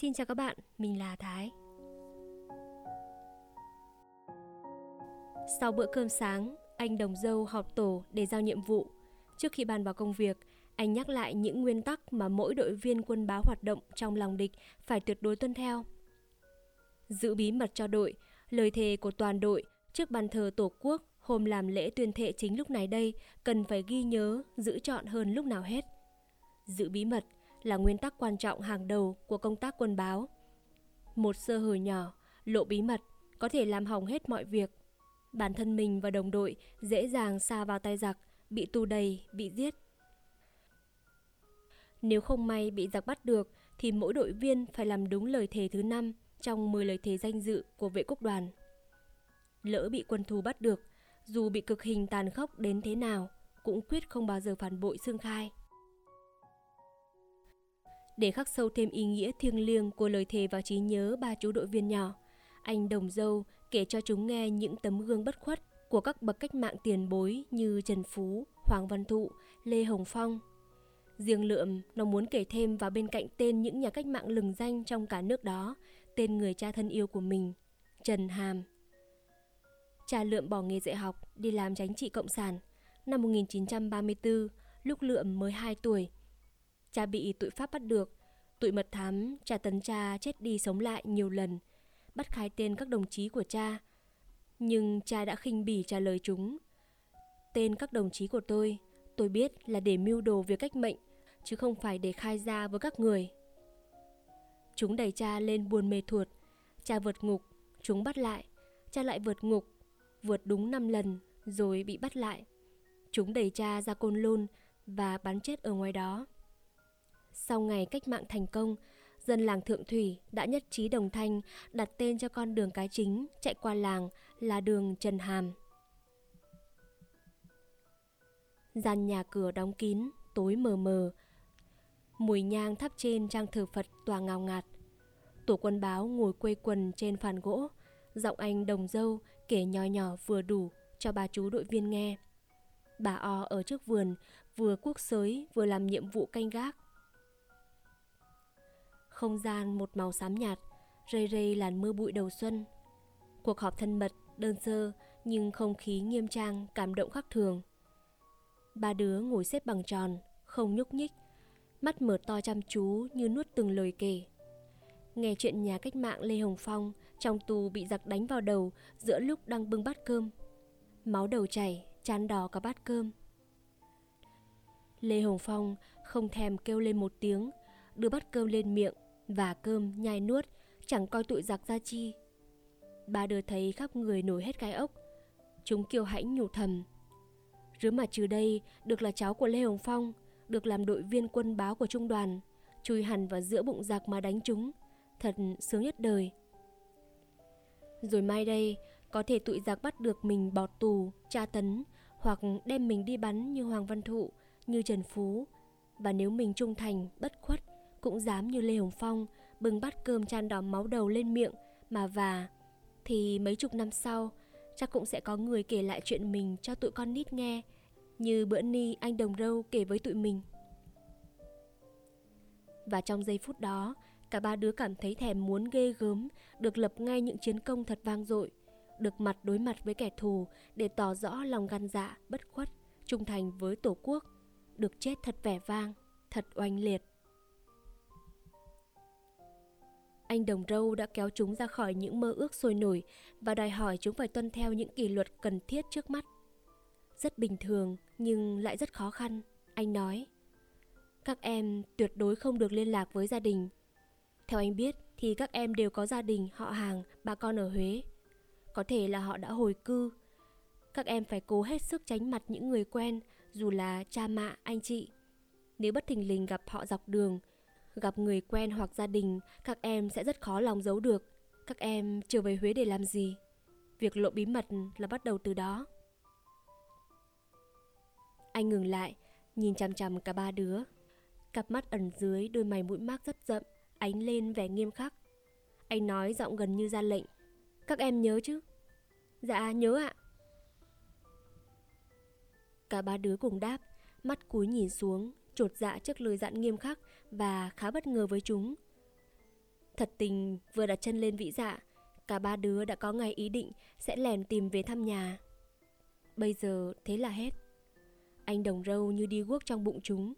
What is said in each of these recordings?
Xin chào các bạn, mình là Thái. Sau bữa cơm sáng, anh đồng dâu họp tổ để giao nhiệm vụ. Trước khi bàn vào công việc, anh nhắc lại những nguyên tắc mà mỗi đội viên quân báo hoạt động trong lòng địch phải tuyệt đối tuân theo. Giữ bí mật cho đội, lời thề của toàn đội trước bàn thờ Tổ quốc hôm làm lễ tuyên thệ chính lúc này đây cần phải ghi nhớ, giữ chọn hơn lúc nào hết. Giữ bí mật là nguyên tắc quan trọng hàng đầu của công tác quân báo. Một sơ hở nhỏ, lộ bí mật có thể làm hỏng hết mọi việc. Bản thân mình và đồng đội dễ dàng xa vào tay giặc, bị tù đầy, bị giết. Nếu không may bị giặc bắt được thì mỗi đội viên phải làm đúng lời thề thứ năm trong 10 lời thề danh dự của vệ quốc đoàn. Lỡ bị quân thù bắt được, dù bị cực hình tàn khốc đến thế nào, cũng quyết không bao giờ phản bội xương khai. Để khắc sâu thêm ý nghĩa thiêng liêng của lời thề vào trí nhớ ba chú đội viên nhỏ, anh Đồng Dâu kể cho chúng nghe những tấm gương bất khuất của các bậc cách mạng tiền bối như Trần Phú, Hoàng Văn Thụ, Lê Hồng Phong. Riêng Lượm, nó muốn kể thêm vào bên cạnh tên những nhà cách mạng lừng danh trong cả nước đó, tên người cha thân yêu của mình, Trần Hàm. Cha Lượm bỏ nghề dạy học, đi làm tránh trị cộng sản. Năm 1934, lúc Lượm mới 2 tuổi, cha bị tụi Pháp bắt được. Tụi mật thám trả tấn cha chết đi sống lại nhiều lần, bắt khai tên các đồng chí của cha. Nhưng cha đã khinh bỉ trả lời chúng. Tên các đồng chí của tôi, tôi biết là để mưu đồ việc cách mệnh, chứ không phải để khai ra với các người. Chúng đẩy cha lên buồn mê thuột, cha vượt ngục, chúng bắt lại, cha lại vượt ngục, vượt đúng 5 lần rồi bị bắt lại. Chúng đẩy cha ra côn lôn và bắn chết ở ngoài đó. Sau ngày cách mạng thành công, dân làng Thượng Thủy đã nhất trí đồng thanh đặt tên cho con đường cái chính chạy qua làng là đường Trần Hàm. Gian nhà cửa đóng kín, tối mờ mờ. Mùi nhang thắp trên trang thờ Phật tỏa ngào ngạt. Tổ quân báo ngồi quây quần trên phàn gỗ, giọng anh đồng dâu kể nhỏ nhỏ vừa đủ cho bà chú đội viên nghe. Bà O ở trước vườn vừa cuốc sới vừa làm nhiệm vụ canh gác không gian một màu xám nhạt, rây rây làn mưa bụi đầu xuân. Cuộc họp thân mật, đơn sơ nhưng không khí nghiêm trang, cảm động khác thường. Ba đứa ngồi xếp bằng tròn, không nhúc nhích, mắt mở to chăm chú như nuốt từng lời kể. Nghe chuyện nhà cách mạng Lê Hồng Phong trong tù bị giặc đánh vào đầu giữa lúc đang bưng bát cơm. Máu đầu chảy, chán đỏ cả bát cơm. Lê Hồng Phong không thèm kêu lên một tiếng, đưa bát cơm lên miệng và cơm nhai nuốt, chẳng coi tụi giặc ra chi. Ba đưa thấy khắp người nổi hết cái ốc. Chúng kiêu hãnh nhủ thầm. Rứa mà trừ đây được là cháu của Lê Hồng Phong, được làm đội viên quân báo của trung đoàn, chui hẳn vào giữa bụng giặc mà đánh chúng. Thật sướng nhất đời. Rồi mai đây, có thể tụi giặc bắt được mình bọt tù, tra tấn, hoặc đem mình đi bắn như Hoàng Văn Thụ, như Trần Phú. Và nếu mình trung thành, bất khuất, cũng dám như Lê Hồng Phong, bưng bát cơm chan đỏ máu đầu lên miệng, mà và, thì mấy chục năm sau, chắc cũng sẽ có người kể lại chuyện mình cho tụi con nít nghe, như bữa ni anh đồng râu kể với tụi mình. Và trong giây phút đó, cả ba đứa cảm thấy thèm muốn ghê gớm, được lập ngay những chiến công thật vang dội, được mặt đối mặt với kẻ thù để tỏ rõ lòng gan dạ bất khuất, trung thành với tổ quốc, được chết thật vẻ vang, thật oanh liệt. Anh Đồng Râu đã kéo chúng ra khỏi những mơ ước sôi nổi và đòi hỏi chúng phải tuân theo những kỷ luật cần thiết trước mắt. Rất bình thường nhưng lại rất khó khăn, anh nói. Các em tuyệt đối không được liên lạc với gia đình. Theo anh biết thì các em đều có gia đình, họ hàng, bà con ở Huế. Có thể là họ đã hồi cư. Các em phải cố hết sức tránh mặt những người quen, dù là cha mạ, anh chị. Nếu bất thình lình gặp họ dọc đường Gặp người quen hoặc gia đình, các em sẽ rất khó lòng giấu được. Các em trở về Huế để làm gì? Việc lộ bí mật là bắt đầu từ đó. Anh ngừng lại, nhìn chằm chằm cả ba đứa. Cặp mắt ẩn dưới đôi mày mũi mác rất rậm, ánh lên vẻ nghiêm khắc. Anh nói giọng gần như ra lệnh. Các em nhớ chứ? Dạ, nhớ ạ. Cả ba đứa cùng đáp, mắt cúi nhìn xuống, trột dạ trước lời dặn nghiêm khắc và khá bất ngờ với chúng. Thật tình vừa đặt chân lên vĩ dạ, cả ba đứa đã có ngày ý định sẽ lèn tìm về thăm nhà. Bây giờ thế là hết. Anh đồng râu như đi guốc trong bụng chúng.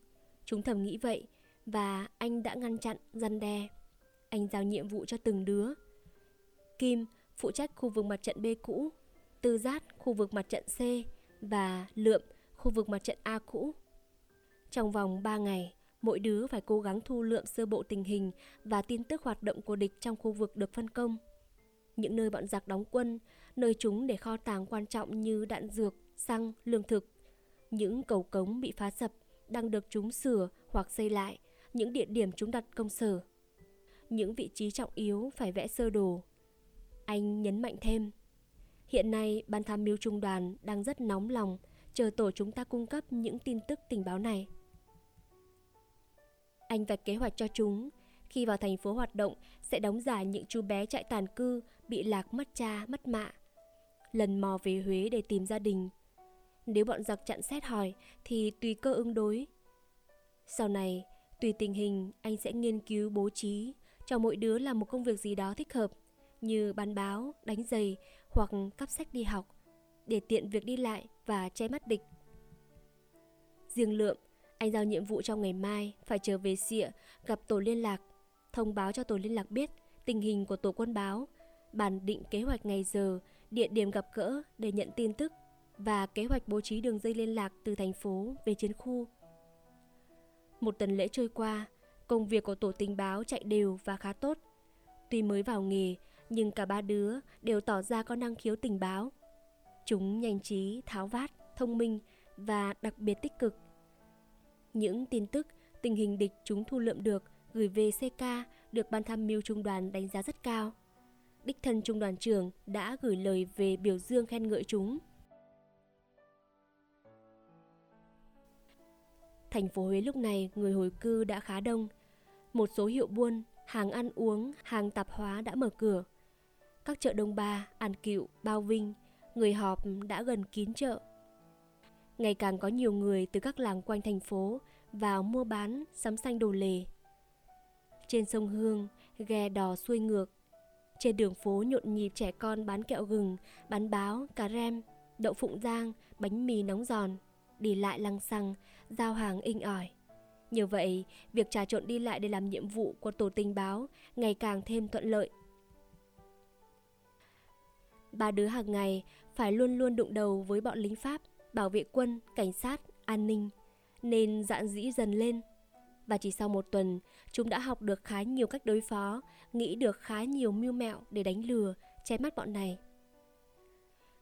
Chúng thầm nghĩ vậy và anh đã ngăn chặn, răn đe. Anh giao nhiệm vụ cho từng đứa. Kim phụ trách khu vực mặt trận B cũ, Tư Giác khu vực mặt trận C và Lượm khu vực mặt trận A cũ. Trong vòng 3 ngày, mỗi đứa phải cố gắng thu lượm sơ bộ tình hình và tin tức hoạt động của địch trong khu vực được phân công. Những nơi bọn giặc đóng quân, nơi chúng để kho tàng quan trọng như đạn dược, xăng, lương thực. Những cầu cống bị phá sập đang được chúng sửa hoặc xây lại, những địa điểm chúng đặt công sở. Những vị trí trọng yếu phải vẽ sơ đồ. Anh nhấn mạnh thêm, hiện nay ban tham mưu trung đoàn đang rất nóng lòng chờ tổ chúng ta cung cấp những tin tức tình báo này. Anh vạch kế hoạch cho chúng, khi vào thành phố hoạt động sẽ đóng giả những chú bé chạy tàn cư bị lạc mất cha, mất mạ. Lần mò về Huế để tìm gia đình. Nếu bọn giặc chặn xét hỏi thì tùy cơ ứng đối. Sau này, tùy tình hình, anh sẽ nghiên cứu bố trí cho mỗi đứa làm một công việc gì đó thích hợp như bán báo, đánh giày hoặc cắp sách đi học để tiện việc đi lại và che mắt địch. Riêng Lượm, anh giao nhiệm vụ trong ngày mai phải trở về xịa gặp tổ liên lạc, thông báo cho tổ liên lạc biết tình hình của tổ quân báo, bàn định kế hoạch ngày giờ, địa điểm gặp gỡ để nhận tin tức và kế hoạch bố trí đường dây liên lạc từ thành phố về chiến khu. Một tuần lễ trôi qua, công việc của tổ tình báo chạy đều và khá tốt. Tuy mới vào nghề, nhưng cả ba đứa đều tỏ ra có năng khiếu tình báo. Chúng nhanh trí, tháo vát, thông minh và đặc biệt tích cực. Những tin tức, tình hình địch chúng thu lượm được gửi về CK được ban tham mưu trung đoàn đánh giá rất cao. Đích thân trung đoàn trưởng đã gửi lời về biểu dương khen ngợi chúng. Thành phố Huế lúc này người hồi cư đã khá đông. Một số hiệu buôn, hàng ăn uống, hàng tạp hóa đã mở cửa. Các chợ Đông Ba, An Cựu, Bao Vinh, người họp đã gần kín chợ. Ngày càng có nhiều người từ các làng quanh thành phố vào mua bán sắm xanh đồ lề. Trên sông Hương, ghe đò xuôi ngược. Trên đường phố nhộn nhịp trẻ con bán kẹo gừng, bán báo, cá rem, đậu phụng rang, bánh mì nóng giòn, đi lại lăng xăng, giao hàng inh ỏi. Như vậy, việc trà trộn đi lại để làm nhiệm vụ của tổ tình báo ngày càng thêm thuận lợi. Ba đứa hàng ngày phải luôn luôn đụng đầu với bọn lính Pháp, bảo vệ quân, cảnh sát, an ninh, nên dạn dĩ dần lên. Và chỉ sau một tuần, chúng đã học được khá nhiều cách đối phó, nghĩ được khá nhiều mưu mẹo để đánh lừa, che mắt bọn này.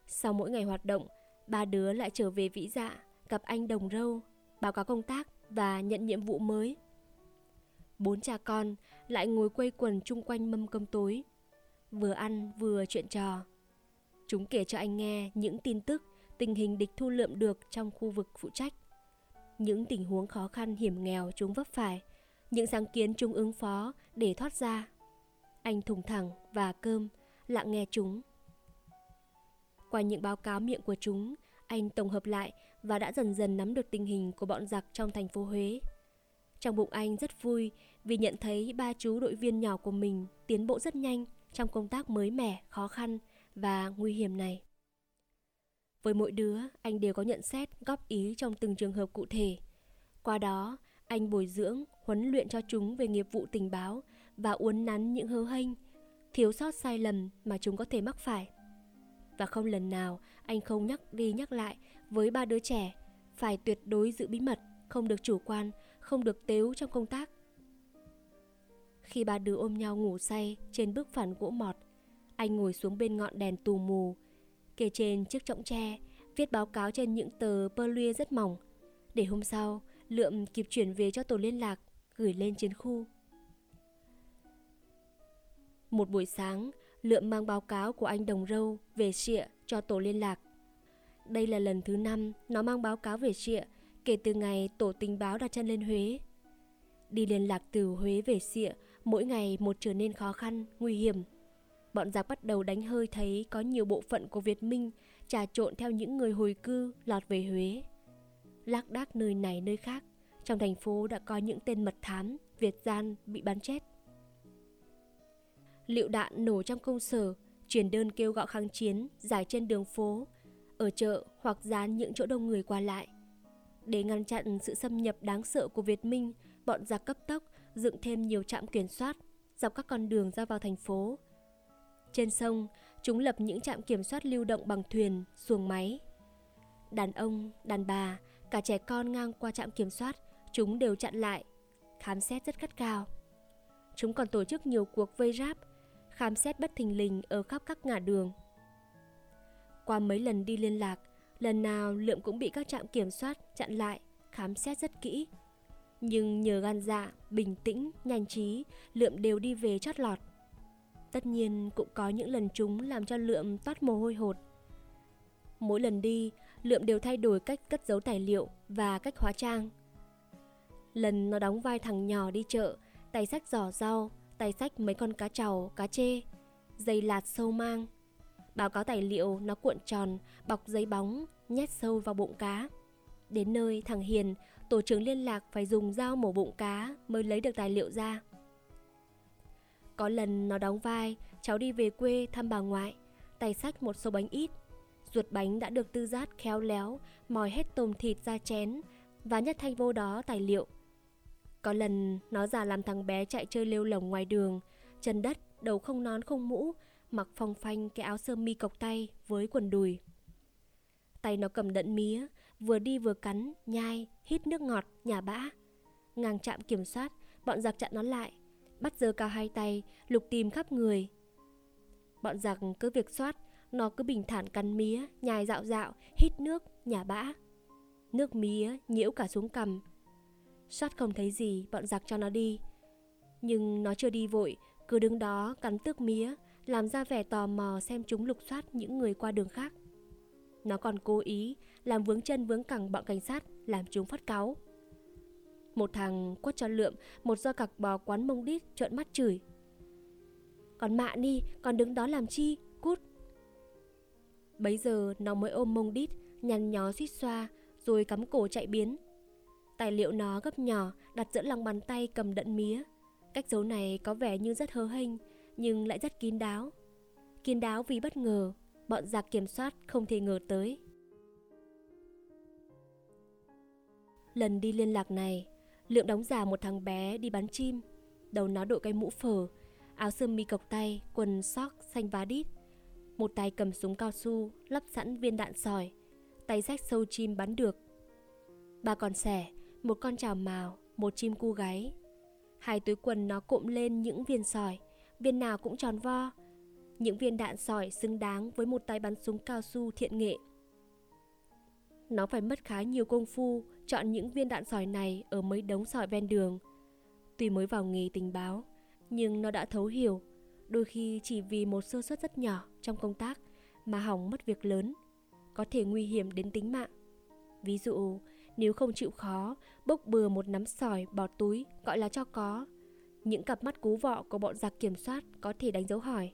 Sau mỗi ngày hoạt động, ba đứa lại trở về vĩ dạ, gặp anh đồng râu, báo cáo công tác và nhận nhiệm vụ mới. Bốn cha con lại ngồi quây quần chung quanh mâm cơm tối, vừa ăn vừa chuyện trò. Chúng kể cho anh nghe những tin tức, tình hình địch thu lượm được trong khu vực phụ trách. Những tình huống khó khăn hiểm nghèo chúng vấp phải, những sáng kiến chúng ứng phó để thoát ra. Anh thùng thẳng và cơm, lặng nghe chúng. Qua những báo cáo miệng của chúng, anh tổng hợp lại và đã dần dần nắm được tình hình của bọn giặc trong thành phố Huế. Trong bụng anh rất vui vì nhận thấy ba chú đội viên nhỏ của mình tiến bộ rất nhanh trong công tác mới mẻ, khó khăn và nguy hiểm này. Với mỗi đứa, anh đều có nhận xét, góp ý trong từng trường hợp cụ thể. Qua đó, anh bồi dưỡng, huấn luyện cho chúng về nghiệp vụ tình báo và uốn nắn những hớ hênh, thiếu sót sai lầm mà chúng có thể mắc phải. Và không lần nào anh không nhắc đi nhắc lại với ba đứa trẻ phải tuyệt đối giữ bí mật, không được chủ quan, không được tếu trong công tác. Khi ba đứa ôm nhau ngủ say trên bức phản gỗ mọt, anh ngồi xuống bên ngọn đèn tù mù, kề trên chiếc trọng tre, viết báo cáo trên những tờ pơ lưa rất mỏng, để hôm sau Lượm kịp chuyển về cho tổ liên lạc, gửi lên chiến khu. Một buổi sáng, Lượm mang báo cáo của anh Đồng Râu về Sịa cho tổ liên lạc. Đây là lần thứ năm nó mang báo cáo về Sịa kể từ ngày tổ tình báo đặt chân lên Huế. Đi liên lạc từ Huế về Sịa mỗi ngày một trở nên khó khăn, nguy hiểm bọn giặc bắt đầu đánh hơi thấy có nhiều bộ phận của Việt Minh trà trộn theo những người hồi cư lọt về Huế. Lác đác nơi này nơi khác, trong thành phố đã có những tên mật thám, Việt gian bị bắn chết. Liệu đạn nổ trong công sở, truyền đơn kêu gọi kháng chiến, giải trên đường phố, ở chợ hoặc dán những chỗ đông người qua lại. Để ngăn chặn sự xâm nhập đáng sợ của Việt Minh, bọn giặc cấp tốc dựng thêm nhiều trạm kiểm soát dọc các con đường ra vào thành phố. Trên sông, chúng lập những trạm kiểm soát lưu động bằng thuyền, xuồng máy. Đàn ông, đàn bà, cả trẻ con ngang qua trạm kiểm soát, chúng đều chặn lại, khám xét rất gắt cao. Chúng còn tổ chức nhiều cuộc vây ráp, khám xét bất thình lình ở khắp các ngã đường. Qua mấy lần đi liên lạc, lần nào Lượm cũng bị các trạm kiểm soát chặn lại, khám xét rất kỹ. Nhưng nhờ gan dạ, bình tĩnh, nhanh trí, Lượm đều đi về chót lọt. Tất nhiên cũng có những lần chúng làm cho Lượm toát mồ hôi hột. Mỗi lần đi, Lượm đều thay đổi cách cất giấu tài liệu và cách hóa trang. Lần nó đóng vai thằng nhỏ đi chợ, tay sách giỏ rau, tay sách mấy con cá trầu, cá chê, dây lạt sâu mang. Báo cáo tài liệu nó cuộn tròn, bọc giấy bóng, nhét sâu vào bụng cá. Đến nơi thằng Hiền, tổ trưởng liên lạc phải dùng dao mổ bụng cá mới lấy được tài liệu ra. Có lần nó đóng vai, cháu đi về quê thăm bà ngoại, tay sách một số bánh ít. Ruột bánh đã được tư giác khéo léo, mòi hết tôm thịt ra chén và nhất thanh vô đó tài liệu. Có lần nó giả làm thằng bé chạy chơi lêu lồng ngoài đường, chân đất, đầu không nón không mũ, mặc phong phanh cái áo sơ mi cộc tay với quần đùi. Tay nó cầm đẫn mía, vừa đi vừa cắn, nhai, hít nước ngọt, nhà bã. Ngang chạm kiểm soát, bọn giặc chặn nó lại, bắt giơ cao hai tay, lục tìm khắp người. Bọn giặc cứ việc soát, nó cứ bình thản cắn mía, nhai dạo dạo, hít nước, nhả bã. Nước mía nhiễu cả xuống cằm. Soát không thấy gì, bọn giặc cho nó đi. Nhưng nó chưa đi vội, cứ đứng đó cắn tước mía, làm ra vẻ tò mò xem chúng lục soát những người qua đường khác. Nó còn cố ý làm vướng chân vướng cẳng bọn cảnh sát, làm chúng phát cáu. Một thằng quất cho lượm một do cặc bò quán mông đít trợn mắt chửi. Còn mạ đi, còn đứng đó làm chi, cút. Bấy giờ nó mới ôm mông đít, nhăn nhó suýt xoa, rồi cắm cổ chạy biến. Tài liệu nó gấp nhỏ, đặt giữa lòng bàn tay cầm đận mía. Cách giấu này có vẻ như rất hớ hênh, nhưng lại rất kín đáo. Kín đáo vì bất ngờ, bọn giặc kiểm soát không thể ngờ tới. Lần đi liên lạc này, Lượng đóng giả một thằng bé đi bắn chim, đầu nó đội cái mũ phở, áo sơ mi cộc tay, quần sóc xanh vá đít. Một tay cầm súng cao su, lắp sẵn viên đạn sỏi, tay rách sâu chim bắn được. Ba con sẻ, một con trào màu, một chim cu gáy. Hai túi quần nó cụm lên những viên sỏi, viên nào cũng tròn vo. Những viên đạn sỏi xứng đáng với một tay bắn súng cao su thiện nghệ. Nó phải mất khá nhiều công phu chọn những viên đạn sỏi này ở mấy đống sỏi ven đường. Tuy mới vào nghề tình báo, nhưng nó đã thấu hiểu, đôi khi chỉ vì một sơ suất rất nhỏ trong công tác mà hỏng mất việc lớn, có thể nguy hiểm đến tính mạng. Ví dụ, nếu không chịu khó, bốc bừa một nắm sỏi bỏ túi gọi là cho có. Những cặp mắt cú vọ của bọn giặc kiểm soát có thể đánh dấu hỏi.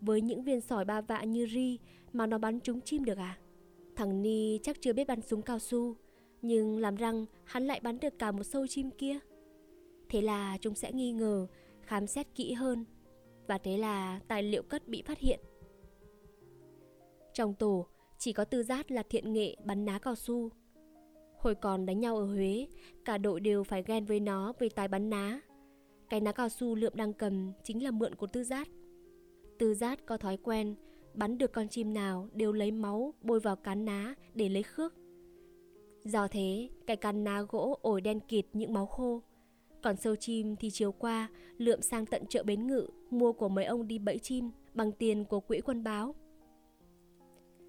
Với những viên sỏi ba vạ như ri mà nó bắn trúng chim được à? Thằng Ni chắc chưa biết bắn súng cao su, nhưng làm răng hắn lại bắn được cả một sâu chim kia. Thế là chúng sẽ nghi ngờ, khám xét kỹ hơn, và thế là tài liệu cất bị phát hiện. Trong tổ, chỉ có tư giác là thiện nghệ bắn ná cao su. Hồi còn đánh nhau ở Huế, cả đội đều phải ghen với nó về tài bắn ná. Cái ná cao su lượm đang cầm chính là mượn của tư giác. Tư giác có thói quen, bắn được con chim nào đều lấy máu bôi vào cán ná để lấy khước. Do thế, cái cán ná gỗ ổi đen kịt những máu khô. Còn sâu chim thì chiều qua, lượm sang tận chợ bến ngự, mua của mấy ông đi bẫy chim bằng tiền của quỹ quân báo.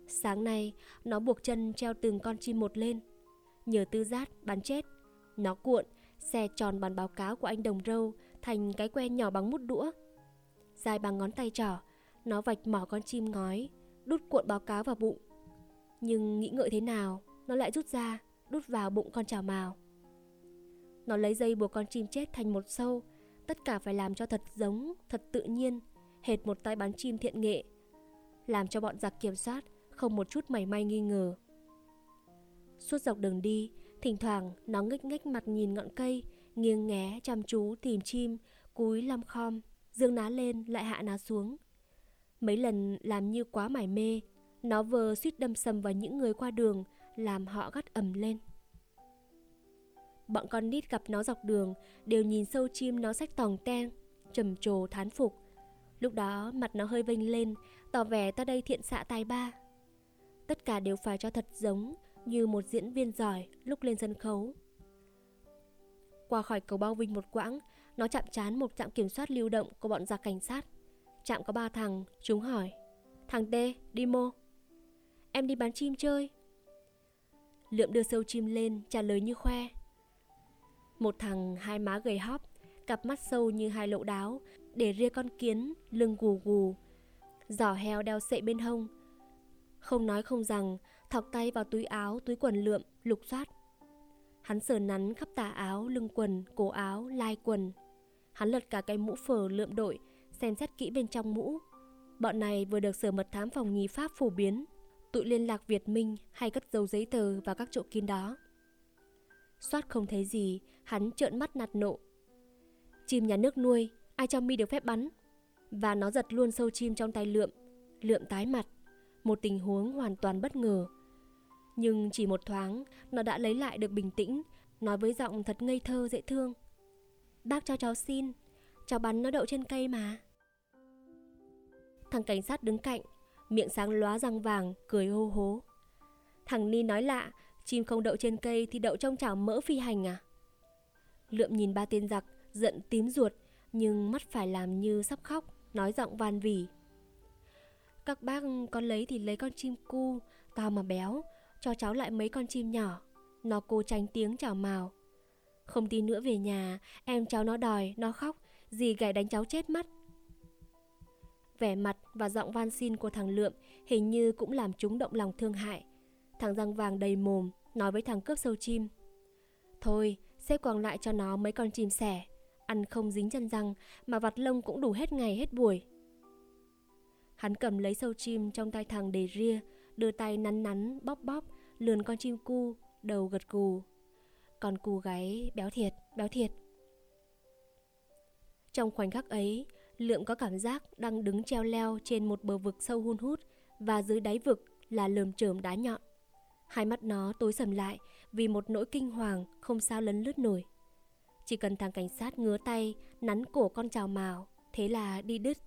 Sáng nay, nó buộc chân treo từng con chim một lên. Nhờ tư giác bắn chết, nó cuộn, xe tròn bàn báo cáo của anh đồng râu thành cái que nhỏ bằng mút đũa. Dài bằng ngón tay trỏ, nó vạch mỏ con chim ngói, đút cuộn báo cáo vào bụng. Nhưng nghĩ ngợi thế nào, nó lại rút ra, đút vào bụng con chảo mào. Nó lấy dây buộc con chim chết thành một sâu, tất cả phải làm cho thật giống, thật tự nhiên, hệt một tay bắn chim thiện nghệ. Làm cho bọn giặc kiểm soát, không một chút mảy may nghi ngờ. Suốt dọc đường đi, thỉnh thoảng nó nghếch nghếch mặt nhìn ngọn cây, nghiêng nghé chăm chú tìm chim, cúi lăm khom, dương ná lên lại hạ ná xuống. Mấy lần làm như quá mải mê, nó vờ suýt đâm sầm vào những người qua đường, làm họ gắt ầm lên. Bọn con nít gặp nó dọc đường đều nhìn sâu chim nó sách tòng teng, trầm trồ thán phục. Lúc đó mặt nó hơi vênh lên, tỏ vẻ ta đây thiện xạ tài ba. Tất cả đều phải cho thật giống như một diễn viên giỏi lúc lên sân khấu. Qua khỏi cầu bao vinh một quãng, nó chạm chán một trạm kiểm soát lưu động của bọn giặc cảnh sát. Chạm có ba thằng, chúng hỏi. Thằng T, đi mô. Em đi bán chim chơi. Lượm đưa sâu chim lên, trả lời như khoe. Một thằng hai má gầy hóp, cặp mắt sâu như hai lỗ đáo, để ria con kiến, lưng gù gù. Giỏ heo đeo sệ bên hông. Không nói không rằng, thọc tay vào túi áo, túi quần lượm, lục soát. Hắn sờ nắn khắp tà áo, lưng quần, cổ áo, lai quần. Hắn lật cả cái mũ phở lượm đội, xem xét kỹ bên trong mũ. Bọn này vừa được sở mật thám phòng nhì Pháp phổ biến, tụi liên lạc Việt Minh hay cất dấu giấy tờ vào các chỗ kín đó. Soát không thấy gì, hắn trợn mắt nạt nộ. Chim nhà nước nuôi, ai cho mi được phép bắn? Và nó giật luôn sâu chim trong tay lượm, lượm tái mặt. Một tình huống hoàn toàn bất ngờ. Nhưng chỉ một thoáng, nó đã lấy lại được bình tĩnh, nói với giọng thật ngây thơ dễ thương. Bác cho cháu xin, cháu bắn nó đậu trên cây mà. Thằng cảnh sát đứng cạnh, miệng sáng lóa răng vàng, cười hô hố. Thằng Ni nói lạ, chim không đậu trên cây thì đậu trong chảo mỡ phi hành à? Lượm nhìn ba tên giặc, giận tím ruột, nhưng mắt phải làm như sắp khóc, nói giọng van vỉ. Các bác con lấy thì lấy con chim cu, to mà béo, cho cháu lại mấy con chim nhỏ. Nó cố tránh tiếng chào mào. Không tin nữa về nhà, em cháu nó đòi, nó khóc, dì gãy đánh cháu chết mất. Vẻ mặt và giọng van xin của thằng Lượm hình như cũng làm chúng động lòng thương hại. Thằng răng vàng đầy mồm, nói với thằng cướp sâu chim. Thôi, xếp còn lại cho nó mấy con chim sẻ, ăn không dính chân răng mà vặt lông cũng đủ hết ngày hết buổi. Hắn cầm lấy sâu chim trong tay thằng để ria, đưa tay nắn nắn, bóp bóp, lườn con chim cu, đầu gật cù. Con cu gáy béo thiệt, béo thiệt. Trong khoảnh khắc ấy, Lượng có cảm giác đang đứng treo leo trên một bờ vực sâu hun hút và dưới đáy vực là lườm chởm đá nhọn. Hai mắt nó tối sầm lại vì một nỗi kinh hoàng không sao lấn lướt nổi. Chỉ cần thằng cảnh sát ngứa tay nắn cổ con trào mào, thế là đi đứt.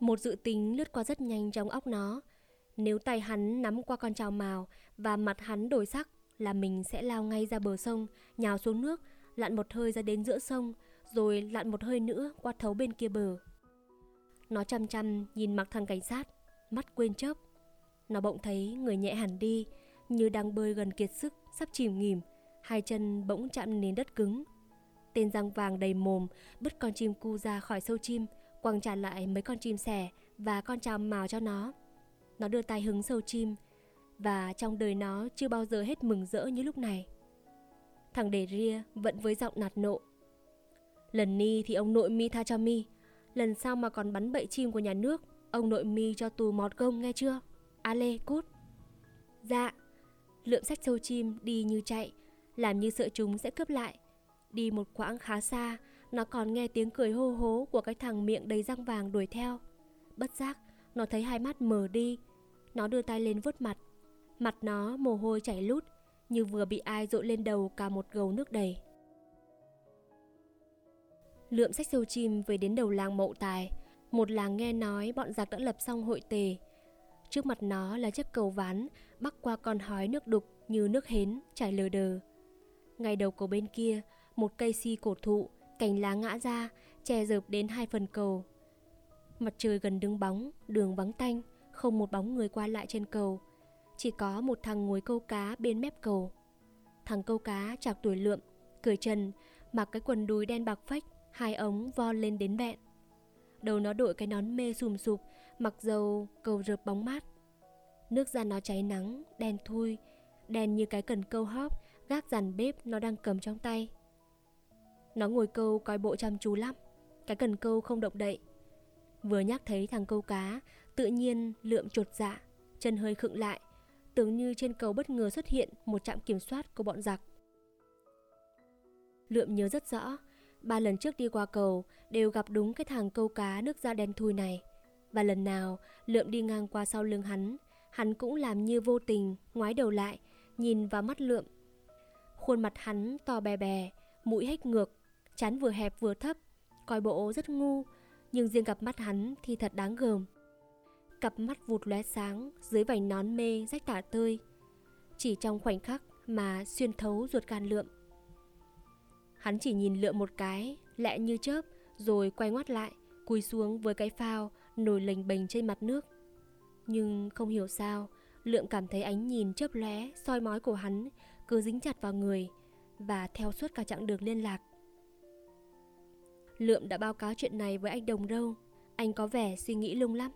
Một dự tính lướt qua rất nhanh trong óc nó. Nếu tay hắn nắm qua con trào mào và mặt hắn đổi sắc là mình sẽ lao ngay ra bờ sông, nhào xuống nước, lặn một hơi ra đến giữa sông, rồi lặn một hơi nữa qua thấu bên kia bờ. Nó chăm chăm nhìn mặt thằng cảnh sát, mắt quên chớp. Nó bỗng thấy người nhẹ hẳn đi, như đang bơi gần kiệt sức, sắp chìm nghỉm, hai chân bỗng chạm nền đất cứng. Tên răng vàng đầy mồm, bứt con chim cu ra khỏi sâu chim, quăng trả lại mấy con chim sẻ và con trào màu cho nó. Nó đưa tay hứng sâu chim, và trong đời nó chưa bao giờ hết mừng rỡ như lúc này. Thằng đề ria vẫn với giọng nạt nộ. Lần ni thì ông nội mi tha cho mi, lần sau mà còn bắn bậy chim của nhà nước, ông nội mi cho tù mọt gông nghe chưa? A lê cút. Dạ. Lượm sách sâu chim đi như chạy, làm như sợ chúng sẽ cướp lại. Đi một quãng khá xa, nó còn nghe tiếng cười hô hố của cái thằng miệng đầy răng vàng đuổi theo. Bất giác, nó thấy hai mắt mờ đi. Nó đưa tay lên vuốt mặt. Mặt nó mồ hôi chảy lút, như vừa bị ai dội lên đầu cả một gầu nước đầy. Lượm sách sâu chim về đến đầu làng Mậu Tài, một làng nghe nói bọn giặc đã lập xong hội tề. Trước mặt nó là chiếc cầu ván bắc qua con hói nước đục như nước hến trải lờ đờ. Ngay đầu cầu bên kia, một cây si cổ thụ, cành lá ngã ra, che dợp đến hai phần cầu. Mặt trời gần đứng bóng, đường vắng tanh, không một bóng người qua lại trên cầu. Chỉ có một thằng ngồi câu cá bên mép cầu. Thằng câu cá chạc tuổi lượm, cười trần, mặc cái quần đùi đen bạc phách, hai ống vo lên đến bẹn. Đầu nó đội cái nón mê sùm sụp, mặc dầu cầu rợp bóng mát. Nước da nó cháy nắng, đen thui, đen như cái cần câu hóp, gác dàn bếp nó đang cầm trong tay. Nó ngồi câu coi bộ chăm chú lắm, cái cần câu không động đậy. Vừa nhắc thấy thằng câu cá, tự nhiên lượm chuột dạ, chân hơi khựng lại, tưởng như trên cầu bất ngờ xuất hiện một trạm kiểm soát của bọn giặc. Lượm nhớ rất rõ, Ba lần trước đi qua cầu đều gặp đúng cái thằng câu cá nước da đen thui này. Và lần nào Lượm đi ngang qua sau lưng hắn, hắn cũng làm như vô tình, ngoái đầu lại, nhìn vào mắt Lượm. Khuôn mặt hắn to bè bè, mũi hếch ngược, chán vừa hẹp vừa thấp, coi bộ rất ngu, nhưng riêng cặp mắt hắn thì thật đáng gờm. Cặp mắt vụt lóe sáng dưới vành nón mê rách tả tơi. Chỉ trong khoảnh khắc mà xuyên thấu ruột gan lượm. Hắn chỉ nhìn lượm một cái, lẹ như chớp, rồi quay ngoắt lại, cúi xuống với cái phao nổi lềnh bềnh trên mặt nước. Nhưng không hiểu sao, lượm cảm thấy ánh nhìn chớp lóe, soi mói của hắn cứ dính chặt vào người và theo suốt cả chặng đường liên lạc. Lượm đã báo cáo chuyện này với anh Đồng Râu, anh có vẻ suy nghĩ lung lắm.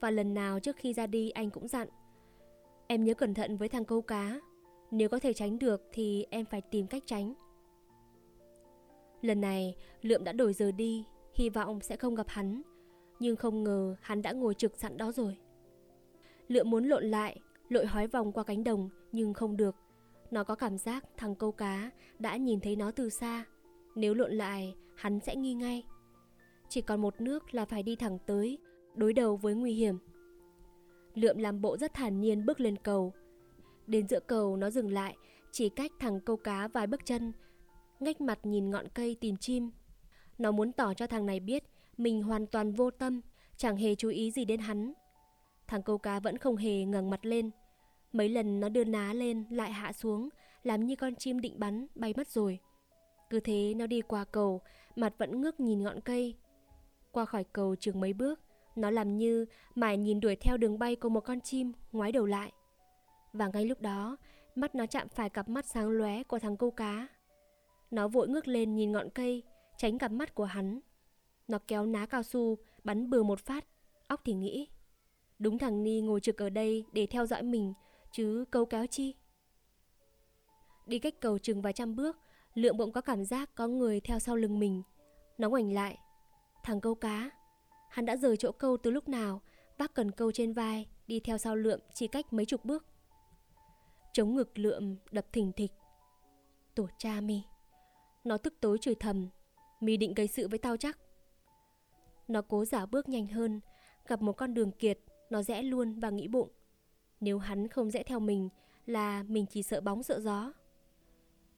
Và lần nào trước khi ra đi anh cũng dặn Em nhớ cẩn thận với thằng câu cá Nếu có thể tránh được thì em phải tìm cách tránh Lần này, Lượm đã đổi giờ đi, Hy vọng sẽ không gặp hắn. Nhưng không ngờ hắn đã ngồi trực sẵn đó rồi. Lượm muốn lộn lại, Lội hói vòng qua cánh đồng, Nhưng không được. Nó có cảm giác thằng câu cá Đã nhìn thấy nó từ xa. Nếu lộn lại, hắn sẽ nghi ngay. Chỉ còn một nước là phải đi thẳng tới, Đối đầu với nguy hiểm. Lượm làm bộ rất thản nhiên bước lên cầu. Đến giữa cầu, nó dừng lại, Chỉ cách thằng câu cá vài bước chân Ngách mặt nhìn ngọn cây tìm chim. Nó muốn tỏ cho thằng này biết Mình hoàn toàn vô tâm, Chẳng hề chú ý gì đến hắn. Thằng câu cá vẫn không hề ngẩng mặt lên. Mấy lần nó đưa ná lên, lại hạ xuống, Làm như con chim định bắn, bay mất rồi. Cứ thế nó đi qua cầu, Mặt vẫn ngước nhìn ngọn cây. Qua khỏi cầu chừng mấy bước, Nó làm như mải nhìn đuổi theo đường bay của một con chim Ngoái đầu lại. Và ngay lúc đó, Mắt nó chạm phải cặp mắt sáng lóe của thằng câu cá. Nó vội ngước lên nhìn ngọn cây, Tránh cặp mắt của hắn. Nó kéo ná cao su, Bắn bừa một phát. Óc thì nghĩ, Đúng thằng Ni ngồi trực ở đây để theo dõi mình, Chứ câu kéo chi? Đi cách cầu chừng vài trăm bước Lượng bỗng có cảm giác có người theo sau lưng mình. Nó ngoảnh lại, Thằng câu cá, Hắn đã rời chỗ câu từ lúc nào, Vác cần câu trên vai, Đi theo sau lượm chỉ cách mấy chục bước. Chống ngực lượm đập thình thịch Tổ cha mi. Nó tức tối chửi thầm. Mi định gây sự với tao chắc. Nó cố giả bước nhanh hơn. Gặp một con đường kiệt, Nó rẽ luôn và nghĩ bụng. Nếu hắn không rẽ theo mình, Là mình chỉ sợ bóng sợ gió.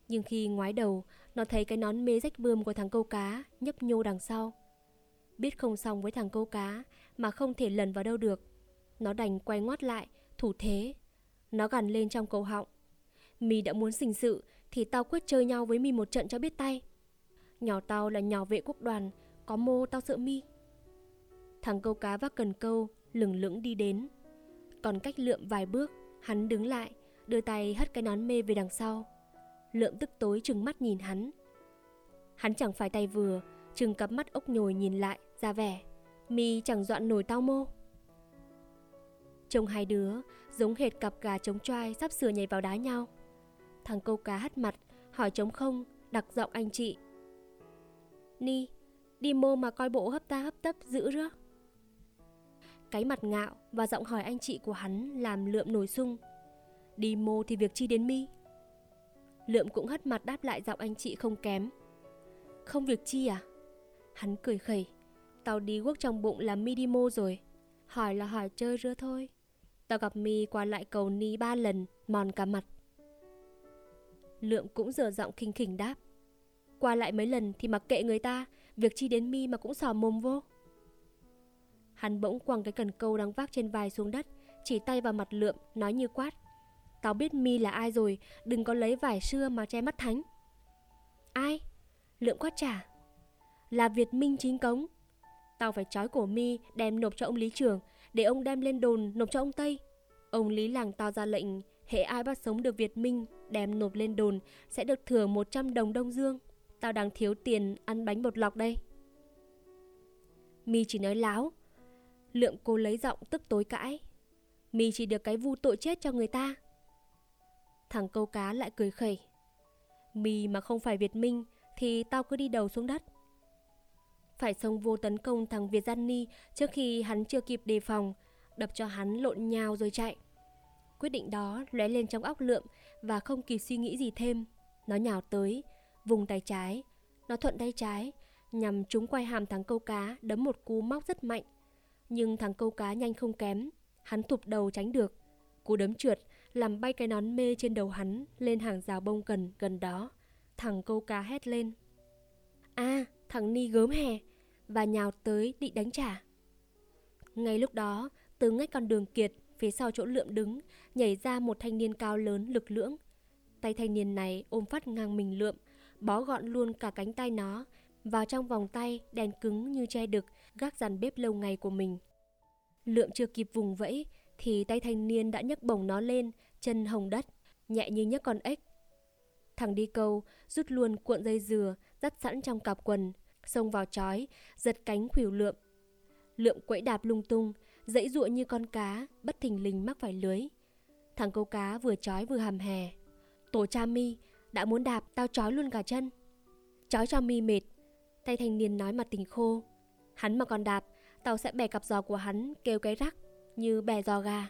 Nhưng khi ngoái đầu, Nó thấy cái nón mê rách bươm của thằng câu cá Nhấp nhô đằng sau. Biết không xong với thằng câu cá Mà không thể lần vào đâu được. Nó đành quay ngoắt lại, Thủ thế. Nó gằn lên trong cầu họng. Mi đã muốn sinh sự thì tao quyết chơi nhau với Mi một trận cho biết tay. Nhỏ tao là nhỏ vệ quốc đoàn, Có mô tao sợ Mi. Thằng câu cá vác cần câu, Lửng lững đi đến. Còn cách lượm vài bước, Hắn đứng lại, Đưa tay hất cái nón mê về đằng sau. Lượm tức tối trừng mắt nhìn hắn. Hắn chẳng phải tay vừa, Trừng cặp mắt ốc nhồi nhìn lại, ra vẻ, Mi chẳng dọn nổi tao mô. Trông hai đứa, giống hệt cặp gà trống choai sắp sửa nhảy vào đá nhau. Thằng câu cá hất mặt, hỏi trống không, đặc giọng anh chị. Ni, đi mô mà coi bộ hấp ta hấp tấp dữ rứa Cái mặt ngạo và giọng hỏi anh chị của hắn làm lượm nổi sung. Đi mô thì việc chi đến mi? Lượm cũng hất mặt đáp lại giọng anh chị không kém. Không việc chi à? Hắn cười khẩy. Tao đi guốc trong bụng là mi đi mô rồi. Hỏi là hỏi chơi rứa thôi. Tao gặp mi qua lại cầu ni ba lần, Mòn cả mặt. Lượng cũng dở giọng khinh khỉnh đáp. Qua lại mấy lần thì mặc kệ người ta, Việc chi đến mi mà cũng sò mồm vô. Hắn bỗng quăng cái cần câu đang vác trên vai xuống đất, Chỉ tay vào mặt lượm nói như quát. Tao biết mi là ai rồi, Đừng có lấy vải xưa mà che mắt thánh. Ai? Lượm quát trả. Là Việt Minh chính cống. Tao phải trói cổ mi đem nộp cho ông lý Trường, Để ông đem lên đồn nộp cho ông Tây. Ông lý làng tao ra lệnh Hệ ai bắt sống được Việt Minh, Đem nộp lên đồn, Sẽ được thưởng 100 đồng Đông Dương. Tao đang thiếu tiền ăn bánh bột lọc đây. Mi chỉ nói láo. Lượng cô lấy giọng tức tối cãi. Mi chỉ được cái vu tội chết cho người ta. Thằng câu cá lại cười khẩy. Mi mà không phải Việt Minh Thì tao cứ đi đầu xuống đất. Phải xông vô tấn công thằng Việt Gian Ni Trước khi hắn chưa kịp đề phòng, Đập cho hắn lộn nhào rồi chạy. Quyết định đó lóe lên trong óc lượm Và không kịp suy nghĩ gì thêm Nó nhào tới Vùng tay trái Nó thuận tay trái, nhằm trúng quay hàm thằng câu cá đấm một cú móc rất mạnh. Nhưng thằng câu cá nhanh không kém, hắn thụp đầu tránh được. Cú đấm trượt làm bay cái nón mê trên đầu hắn lên hàng rào bông cần gần đó. Thằng câu cá hét lên. a à, thằng Ni gớm hè và nhào tới định đánh trả. Ngay lúc đó, từ ngách con đường kiệt, phía sau chỗ lượm đứng, nhảy ra một thanh niên cao lớn lực lưỡng. Tay thanh niên này ôm phát ngang mình lượm, bó gọn luôn cả cánh tay nó, vào trong vòng tay đèn cứng như che đực gác dàn bếp lâu ngày của mình. Lượm chưa kịp vùng vẫy thì tay thanh niên đã nhấc bổng nó lên, chân hồng đất, nhẹ như nhấc con ếch. Thằng đi câu rút luôn cuộn dây dừa dắt sẵn trong cặp quần, xông vào chói, giật cánh khuỷu lượm. Lượm quẫy đạp lung tung, dãy dụa như con cá, bất thình lình mắc phải lưới. Thằng câu cá vừa chói vừa hầm hè. Tổ cha mi, đã muốn đạp, tao chói luôn cả chân. Chói cho mi mệt, tay thanh niên nói mặt tình khô. Hắn mà còn đạp, tao sẽ bẻ cặp giò của hắn kêu cái rắc, như bẻ giò gà.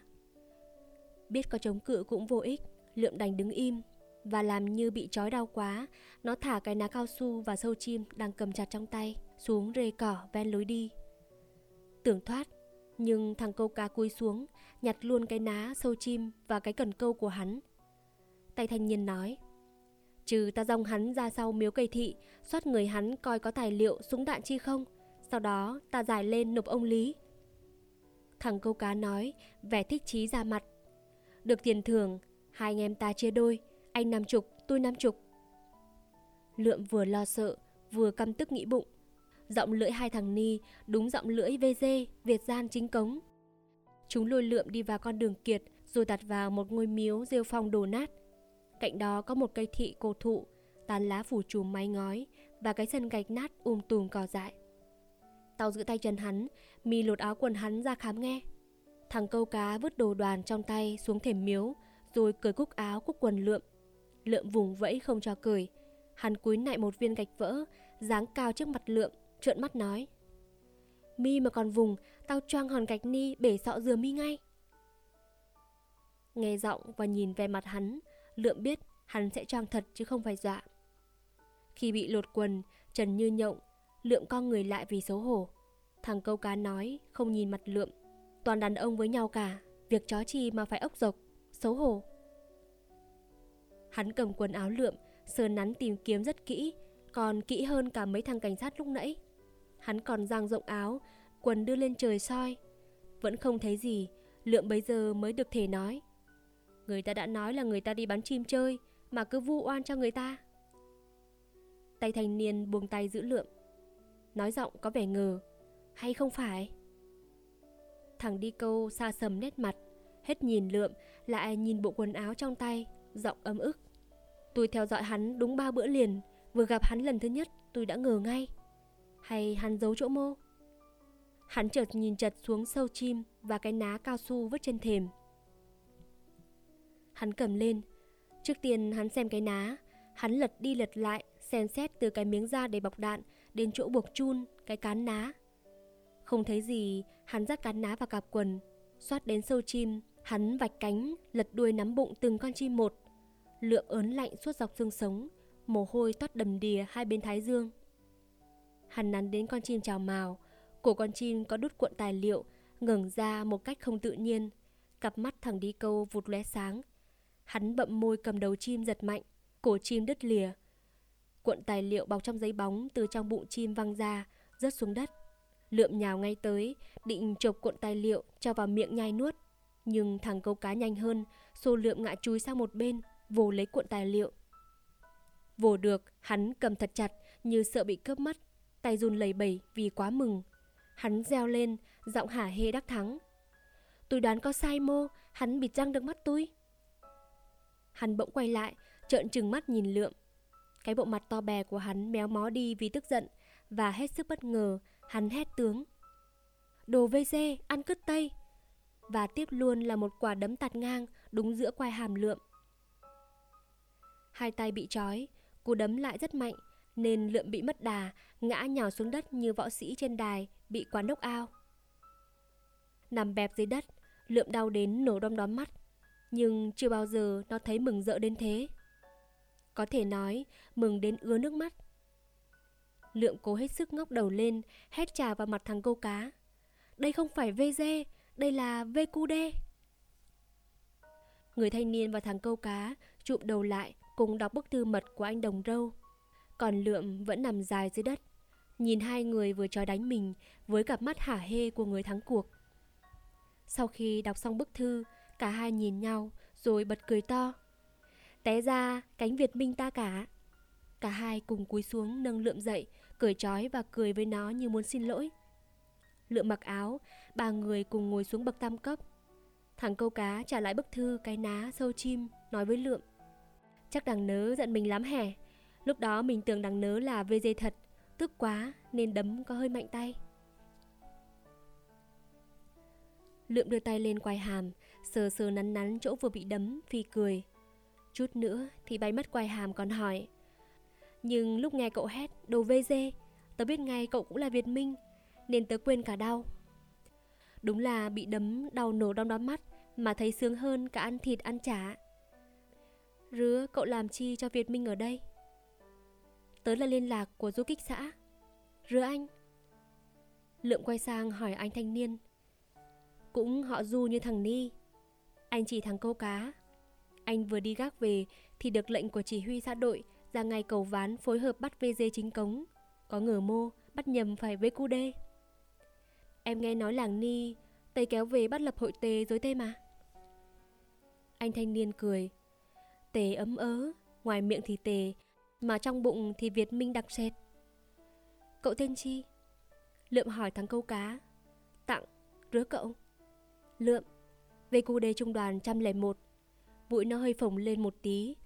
Biết có chống cự cũng vô ích, lượm đành đứng im, và làm như bị trói đau quá, nó thả cái ná cao su và sâu chim đang cầm chặt trong tay xuống rê cỏ ven lối đi. Tưởng thoát, nhưng thằng câu cá cúi xuống, nhặt luôn cái ná sâu chim và cái cần câu của hắn. Tay thanh niên nói, trừ ta dòng hắn ra sau miếu cây thị, xoát người hắn coi có tài liệu súng đạn chi không, sau đó ta giải lên nộp ông Lý. Thằng câu cá nói, vẻ thích chí ra mặt. Được tiền thưởng, hai anh em ta chia đôi, anh năm chục, tôi năm chục. Lượm vừa lo sợ, vừa căm tức nghĩ bụng. Giọng lưỡi hai thằng Ni đúng giọng lưỡi VG, Việt gian chính cống. Chúng lôi lượm đi vào con đường kiệt rồi đặt vào một ngôi miếu rêu phong đổ nát. Cạnh đó có một cây thị cổ thụ, tán lá phủ trùm mái ngói và cái sân gạch nát um tùm cỏ dại. Tao giữ tay chân hắn, mi lột áo quần hắn ra khám nghe. Thằng câu cá vứt đồ đoàn trong tay xuống thềm miếu, rồi cởi cúc áo cúc quần lượm Lượm vùng vẫy không cho cười. Hắn cúi nại một viên gạch vỡ, dáng cao trước mặt lượm, trợn mắt nói. Mi mà còn vùng, tao choang hòn gạch ni bể sọ dừa mi ngay. Nghe giọng và nhìn về mặt hắn, lượm biết hắn sẽ choang thật chứ không phải dọa. Khi bị lột quần, trần như nhộng, lượm con người lại vì xấu hổ. Thằng câu cá nói, không nhìn mặt lượm. Toàn đàn ông với nhau cả, việc chó chi mà phải ốc dọc, xấu hổ. Hắn cầm quần áo lượm, sờ nắn tìm kiếm rất kỹ, còn kỹ hơn cả mấy thằng cảnh sát lúc nãy. Hắn còn dang rộng áo, quần đưa lên trời soi. Vẫn không thấy gì, lượm bấy giờ mới được thể nói. Người ta đã nói là người ta đi bắn chim chơi, mà cứ vu oan cho người ta. Tay thanh niên buông tay giữ lượm. Nói giọng có vẻ ngờ, hay không phải? Thằng đi câu xa sầm nét mặt, hết nhìn lượm, lại nhìn bộ quần áo trong tay, giọng ấm ức. Tôi theo dõi hắn đúng ba bữa liền, vừa gặp hắn lần thứ nhất tôi đã ngờ ngay. Hay hắn giấu chỗ mô? Hắn chợt nhìn chật xuống sâu chim và cái ná cao su vứt trên thềm. Hắn cầm lên. Trước tiên hắn xem cái ná, hắn lật đi lật lại, xem xét từ cái miếng da để bọc đạn đến chỗ buộc chun, cái cán ná. Không thấy gì, hắn dắt cán ná vào cạp quần, xoát đến sâu chim, hắn vạch cánh, lật đuôi nắm bụng từng con chim một, Lượng ớn lạnh suốt dọc xương sống, mồ hôi toát đầm đìa hai bên thái dương. Hắn nắn đến con chim chào mào, cổ con chim có đút cuộn tài liệu, ngẩng ra một cách không tự nhiên, cặp mắt thằng đi câu vụt lóe sáng. Hắn bậm môi cầm đầu chim giật mạnh, cổ chim đứt lìa. Cuộn tài liệu bọc trong giấy bóng từ trong bụng chim văng ra, rớt xuống đất. Lượm nhào ngay tới, định chộp cuộn tài liệu cho vào miệng nhai nuốt. Nhưng thằng câu cá nhanh hơn, xô lượm ngã chúi sang một bên, vồ lấy cuộn tài liệu. Vồ được, hắn cầm thật chặt như sợ bị cướp mất, tay run lẩy bẩy vì quá mừng. Hắn reo lên, giọng hả hê đắc thắng. Tôi đoán có sai mô, hắn bịt răng được mắt tôi. Hắn bỗng quay lại, trợn trừng mắt nhìn lượm. Cái bộ mặt to bè của hắn méo mó đi vì tức giận và hết sức bất ngờ, hắn hét tướng. Đồ VC, ăn cứt tây. Và tiếp luôn là một quả đấm tạt ngang đúng giữa quai hàm lượm hai tay bị trói, cú đấm lại rất mạnh, nên lượm bị mất đà, ngã nhào xuống đất như võ sĩ trên đài bị quán đốc ao. Nằm bẹp dưới đất, lượm đau đến nổ đom đóm mắt, nhưng chưa bao giờ nó thấy mừng rỡ đến thế. Có thể nói, mừng đến ứa nước mắt. Lượm cố hết sức ngóc đầu lên, hét trà vào mặt thằng câu cá. Đây không phải VG, đây là VQD. Người thanh niên và thằng câu cá chụm đầu lại cùng đọc bức thư mật của anh Đồng Râu. Còn Lượm vẫn nằm dài dưới đất, nhìn hai người vừa trói đánh mình với cặp mắt hả hê của người thắng cuộc. Sau khi đọc xong bức thư, cả hai nhìn nhau rồi bật cười to. Té ra cánh Việt Minh ta cả. Cả hai cùng cúi xuống nâng Lượm dậy, cởi trói và cười với nó như muốn xin lỗi. Lượm mặc áo, ba người cùng ngồi xuống bậc tam cấp. Thằng câu cá trả lại bức thư cái ná sâu chim, nói với Lượm. Chắc đằng nớ giận mình lắm hè Lúc đó mình tưởng đằng nớ là VG thật, tức quá nên đấm có hơi mạnh tay. Lượm đưa tay lên quai hàm, sờ sờ nắn nắn chỗ vừa bị đấm, phi cười. Chút nữa thì bay mất quai hàm còn hỏi. Nhưng lúc nghe cậu hét đồ VG, tớ biết ngay cậu cũng là Việt Minh, nên tớ quên cả đau. Đúng là bị đấm đau nổ đong đóm mắt mà thấy sướng hơn cả ăn thịt ăn chả. Rứa cậu làm chi cho Việt Minh ở đây? Tớ là liên lạc của du kích xã. Rứa anh. Lượng quay sang hỏi anh thanh niên. Cũng họ du như thằng Ni. Anh chỉ thằng câu cá. Anh vừa đi gác về thì được lệnh của chỉ huy xã đội ra ngay cầu ván phối hợp bắt VG chính cống. Có ngờ mô, bắt nhầm phải với cu đê. Em nghe nói làng Ni, Tây kéo về bắt lập hội tề dối tê mà. Anh thanh niên cười. Tề ấm ớ, ngoài miệng thì tề, mà trong bụng thì Việt Minh đặc sệt. Cậu tên chi? Lượm hỏi thằng câu cá. Tặng, rứa cậu. Lượm, về cu đê trung đoàn 101. Bụi nó hơi phồng lên một tí.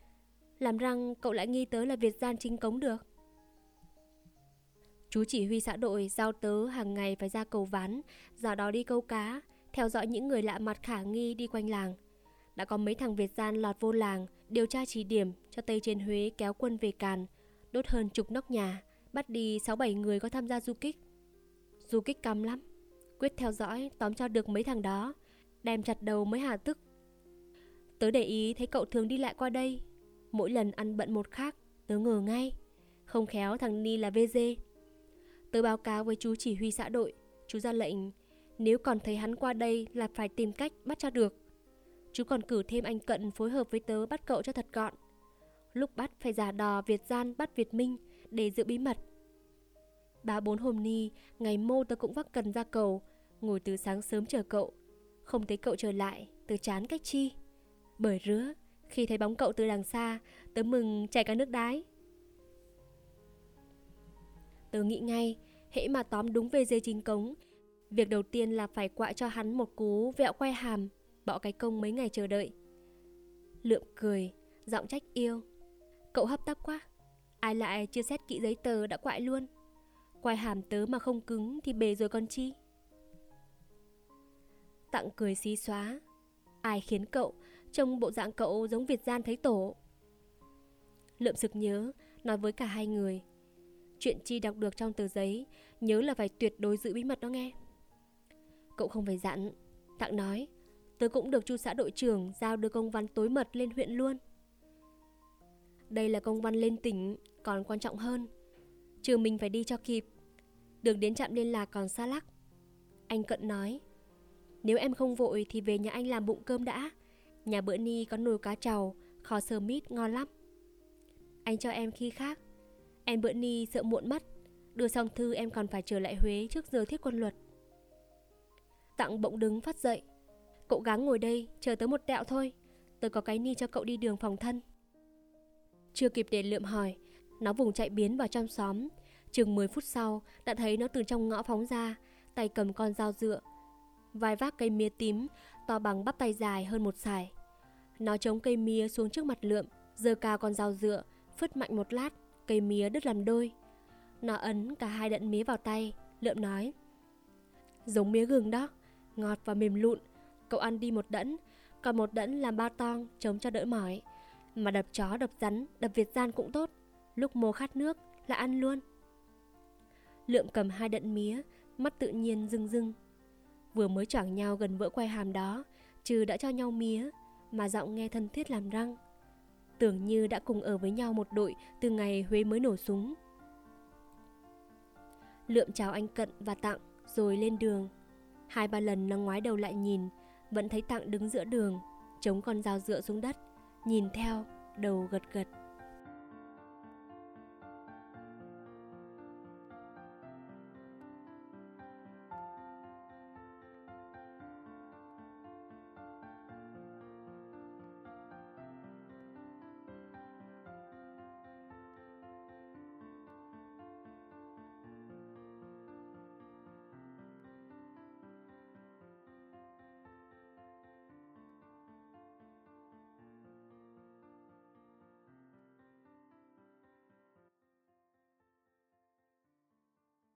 Làm răng cậu lại nghi tớ là Việt gian chính cống được. Chú chỉ huy xã đội giao tớ hàng ngày phải ra cầu ván, giờ đó đi câu cá, theo dõi những người lạ mặt khả nghi đi quanh làng. Đã có mấy thằng Việt gian lọt vô làng, điều tra chỉ điểm cho Tây trên Huế kéo quân về Càn, đốt hơn chục nóc nhà, bắt đi 6-7 người có tham gia du kích. Du kích căm lắm, quyết theo dõi tóm cho được mấy thằng đó, đem chặt đầu mới hà tức. Tớ để ý thấy cậu thường đi lại qua đây, mỗi lần ăn bận một khác, tớ ngờ ngay. Không khéo thằng Ni là VG, Tớ báo cáo với chú chỉ huy xã đội, chú ra lệnh nếu còn thấy hắn qua đây là phải tìm cách bắt cho được. Chú còn cử thêm anh Cận phối hợp với tớ bắt cậu cho thật gọn. Lúc bắt phải giả đò Việt gian bắt Việt Minh để giữ bí mật. Ba bốn hôm ni, ngày mô tớ cũng vác cần ra cầu, ngồi từ sáng sớm chờ cậu. Không thấy cậu trở lại, tớ chán cách chi. Bởi rứa, khi thấy bóng cậu từ đằng xa, tớ mừng chảy cả nước đái. Tớ nghĩ ngay, hễ mà tóm đúng về dây chính cống, việc đầu tiên là phải quạ cho hắn một cú vẹo quay hàm, bỏ cái công mấy ngày chờ đợi. Lượm cười, giọng trách yêu. Cậu hấp tấp quá, ai lại chưa xét kỹ giấy tờ đã quại luôn. Quay hàm tớ mà không cứng thì bề rồi con chi. Tặng cười xí xóa. Ai khiến cậu, trông bộ dạng cậu giống Việt gian thấy tổ. Lượm sực nhớ, nói với cả hai người. Chuyện chi đọc được trong tờ giấy Nhớ là phải tuyệt đối giữ bí mật đó nghe Cậu không phải dặn Tặng nói Tớ cũng được chu xã đội trưởng Giao đưa công văn tối mật lên huyện luôn. Đây là công văn lên tỉnh, Còn quan trọng hơn, trừ mình phải đi cho kịp. Đường đến trạm liên lạc còn xa lắc. Anh Cận nói, Nếu em không vội thì về nhà anh làm bụng cơm đã. Nhà bữa ni có nồi cá trầu, Kho sơ mít ngon lắm. Anh cho em khi khác. Em bữa ni sợ muộn mất. Đưa xong thư em còn phải trở lại Huế trước giờ thiết quân luật. Tặng bỗng đứng phát dậy. Cậu gắng ngồi đây chờ tới một tẹo thôi Tớ có cái ni cho cậu đi đường phòng thân Chưa kịp để lượm hỏi Nó vùng chạy biến vào trong xóm Chừng 10 phút sau Đã thấy nó từ trong ngõ phóng ra Tay cầm con dao dựa Vai vác cây mía tím To bằng bắp tay dài hơn một sải Nó chống cây mía xuống trước mặt lượm giơ cao con dao dựa Phứt mạnh một lát cây mía đứt làm đôi. Nó ấn cả hai đận mía vào tay, lượm nói. Giống mía gừng đó, ngọt và mềm lụn. Cậu ăn đi một đẫn, còn một đẫn làm ba tong chống cho đỡ mỏi. Mà đập chó, đập rắn, đập Việt gian cũng tốt. Lúc mồ khát nước là ăn luôn. Lượm cầm hai đận mía, mắt tự nhiên rưng rưng. Vừa mới choảng nhau gần vỡ quay hàm đó, trừ đã cho nhau mía, mà giọng nghe thân thiết làm răng tưởng như đã cùng ở với nhau một đội từ ngày Huế mới nổ súng. lượm chào anh Cận và Tặng rồi lên đường. Hai ba lần nó ngoái đầu lại nhìn, vẫn thấy Tặng đứng giữa đường, chống con dao dựa xuống đất, nhìn theo, đầu gật gật.